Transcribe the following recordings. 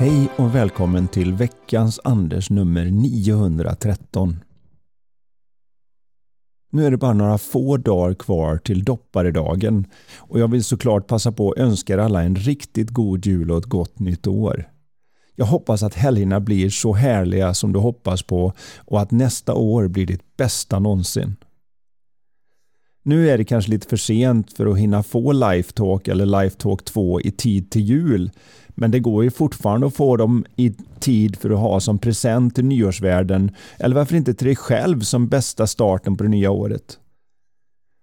Hej och välkommen till veckans Anders nummer 913. Nu är det bara några få dagar kvar till dopparedagen och jag vill såklart passa på att önska er alla en riktigt god jul och ett gott nytt år. Jag hoppas att helgerna blir så härliga som du hoppas på och att nästa år blir ditt bästa någonsin. Nu är det kanske lite för sent för att hinna få Lifetalk eller Lifetalk 2 i tid till jul men det går ju fortfarande att få dem i tid för att ha som present till nyårsvärden eller varför inte till dig själv som bästa starten på det nya året.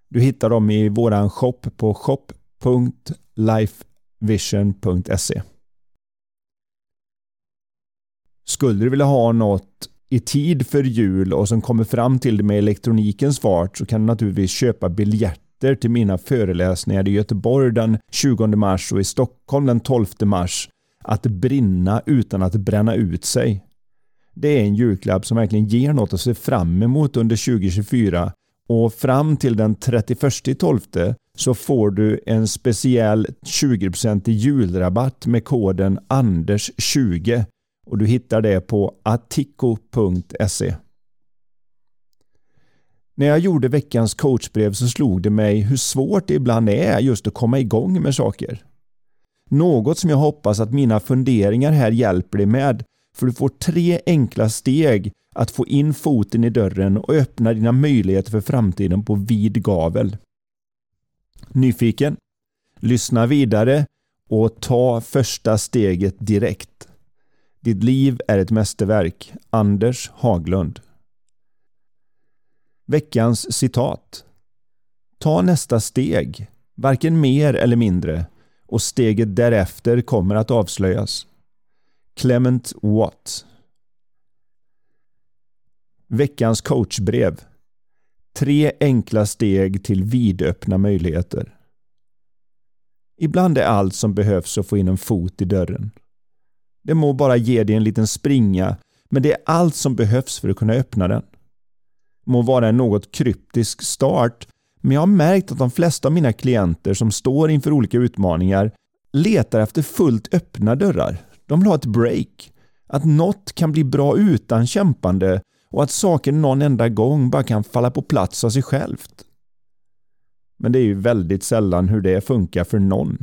Du hittar dem i våran shop på shop.lifevision.se. Skulle du vilja ha något i tid för jul och som kommer fram till det med elektronikens fart så kan du naturligtvis köpa biljetter till mina föreläsningar i Göteborg den 20 mars och i Stockholm den 12 mars. Att brinna utan att bränna ut sig. Det är en julklapp som verkligen ger något att se fram emot under 2024 och fram till den 31.12 så får du en speciell 20% julrabatt med koden ANDERS20 och du hittar det på attico.se. När jag gjorde veckans coachbrev så slog det mig hur svårt det ibland är just att komma igång med saker. Något som jag hoppas att mina funderingar här hjälper dig med för du får tre enkla steg att få in foten i dörren och öppna dina möjligheter för framtiden på vid gavel. Nyfiken? Lyssna vidare och ta första steget direkt. Ditt liv är ett mästerverk. Anders Haglund. Veckans citat. Ta nästa steg, varken mer eller mindre, och steget därefter kommer att avslöjas. Clement Watt. Veckans coachbrev. Tre enkla steg till vidöppna möjligheter. Ibland är allt som behövs att få in en fot i dörren. Det må bara ge dig en liten springa, men det är allt som behövs för att kunna öppna den. Det Må vara en något kryptisk start, men jag har märkt att de flesta av mina klienter som står inför olika utmaningar letar efter fullt öppna dörrar. De vill ha ett break. Att något kan bli bra utan kämpande och att saker någon enda gång bara kan falla på plats av sig självt. Men det är ju väldigt sällan hur det funkar för någon.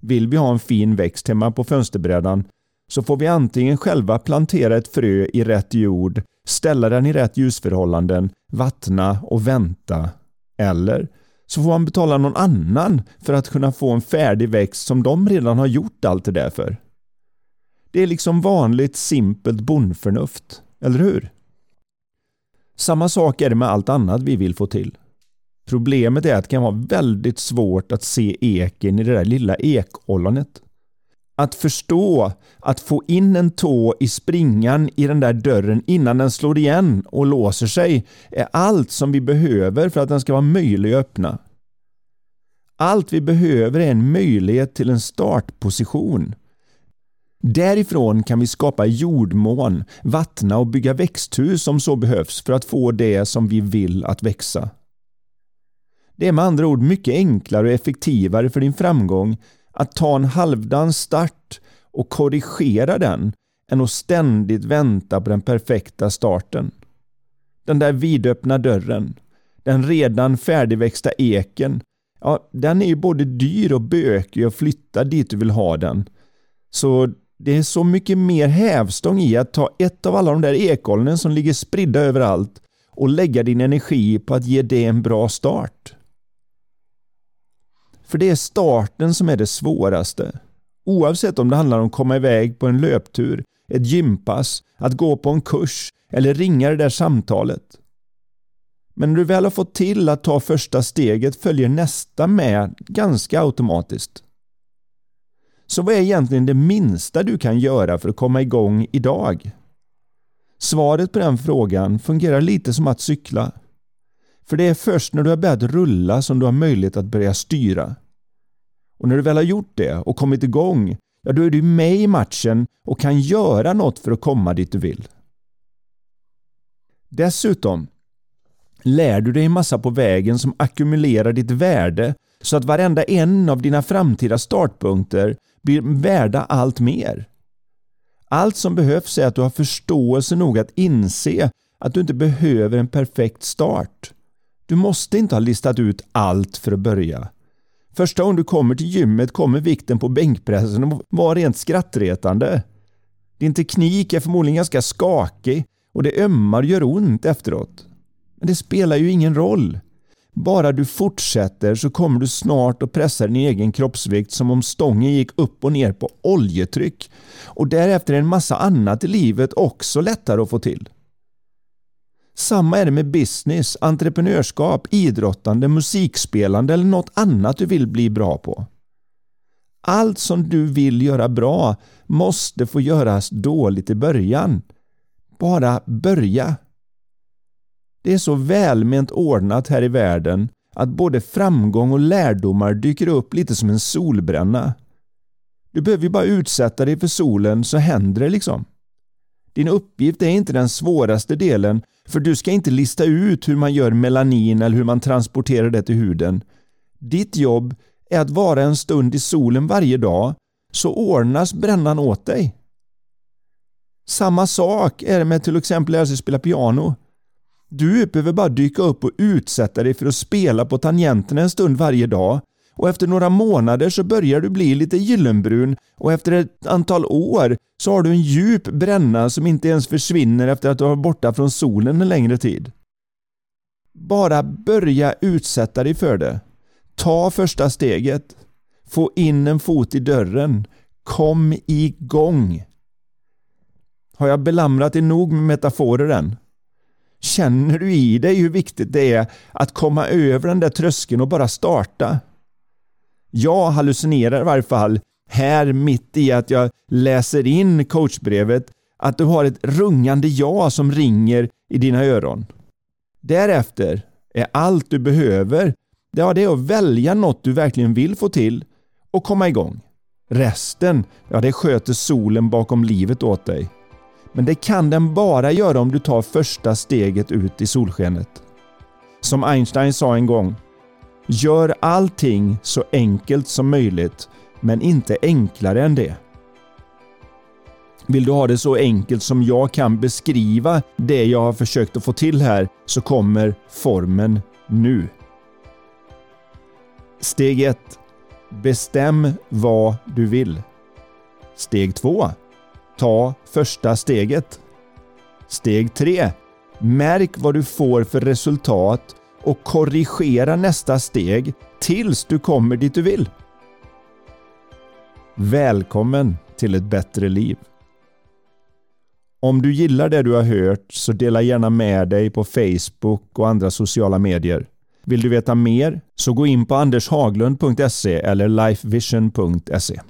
Vill vi ha en fin växt hemma på fönsterbrädan så får vi antingen själva plantera ett frö i rätt jord, ställa den i rätt ljusförhållanden, vattna och vänta. Eller så får man betala någon annan för att kunna få en färdig växt som de redan har gjort allt det där för. Det är liksom vanligt simpelt bondförnuft, eller hur? Samma sak är det med allt annat vi vill få till. Problemet är att det kan vara väldigt svårt att se eken i det där lilla ekollonet. Att förstå att få in en tå i springan i den där dörren innan den slår igen och låser sig är allt som vi behöver för att den ska vara möjlig att öppna. Allt vi behöver är en möjlighet till en startposition. Därifrån kan vi skapa jordmån, vattna och bygga växthus om så behövs för att få det som vi vill att växa. Det är med andra ord mycket enklare och effektivare för din framgång att ta en halvdan start och korrigera den än att ständigt vänta på den perfekta starten. Den där vidöppna dörren, den redan färdigväxta eken, ja, den är ju både dyr och bökig att flytta dit du vill ha den. Så det är så mycket mer hävstång i att ta ett av alla de där ekollonen som ligger spridda överallt och lägga din energi på att ge det en bra start. För det är starten som är det svåraste. Oavsett om det handlar om att komma iväg på en löptur, ett gympass, att gå på en kurs eller ringa det där samtalet. Men när du väl har fått till att ta första steget följer nästa med ganska automatiskt. Så vad är egentligen det minsta du kan göra för att komma igång idag? Svaret på den frågan fungerar lite som att cykla. För det är först när du har börjat rulla som du har möjlighet att börja styra. Och när du väl har gjort det och kommit igång, ja då är du med i matchen och kan göra något för att komma dit du vill. Dessutom lär du dig en massa på vägen som ackumulerar ditt värde så att varenda en av dina framtida startpunkter blir värda allt mer. Allt som behövs är att du har förståelse nog att inse att du inte behöver en perfekt start. Du måste inte ha listat ut allt för att börja. Första gången du kommer till gymmet kommer vikten på bänkpressen att vara rent skrattretande. Din teknik är förmodligen ganska skakig och det ömmar och gör ont efteråt. Men det spelar ju ingen roll. Bara du fortsätter så kommer du snart att pressa din egen kroppsvikt som om stången gick upp och ner på oljetryck. Och därefter är en massa annat i livet också lättare att få till. Samma är det med business, entreprenörskap, idrottande, musikspelande eller något annat du vill bli bra på. Allt som du vill göra bra måste få göras dåligt i början. Bara börja. Det är så välment ordnat här i världen att både framgång och lärdomar dyker upp lite som en solbränna. Du behöver ju bara utsätta dig för solen så händer det liksom. Din uppgift är inte den svåraste delen för du ska inte lista ut hur man gör melanin eller hur man transporterar det till huden. Ditt jobb är att vara en stund i solen varje dag så ordnas brännan åt dig. Samma sak är det med till exempel lära sig spela piano. Du behöver bara dyka upp och utsätta dig för att spela på tangenterna en stund varje dag och efter några månader så börjar du bli lite gyllenbrun och efter ett antal år så har du en djup bränna som inte ens försvinner efter att du varit borta från solen en längre tid. Bara börja utsätta dig för det. Ta första steget. Få in en fot i dörren. Kom igång. Har jag belamrat dig nog med metaforer än? Känner du i dig hur viktigt det är att komma över den där tröskeln och bara starta? Jag hallucinerar i varje fall här mitt i att jag läser in coachbrevet att du har ett rungande ja som ringer i dina öron. Därefter är allt du behöver ja, det är att välja något du verkligen vill få till och komma igång. Resten, ja det sköter solen bakom livet åt dig. Men det kan den bara göra om du tar första steget ut i solskenet. Som Einstein sa en gång, Gör allting så enkelt som möjligt, men inte enklare än det. Vill du ha det så enkelt som jag kan beskriva det jag har försökt att få till här så kommer formen nu. Steg 1. Bestäm vad du vill. Steg 2. Ta första steget. Steg 3. Märk vad du får för resultat och korrigera nästa steg tills du kommer dit du vill. Välkommen till ett bättre liv. Om du gillar det du har hört så dela gärna med dig på Facebook och andra sociala medier. Vill du veta mer så gå in på andershaglund.se eller lifevision.se.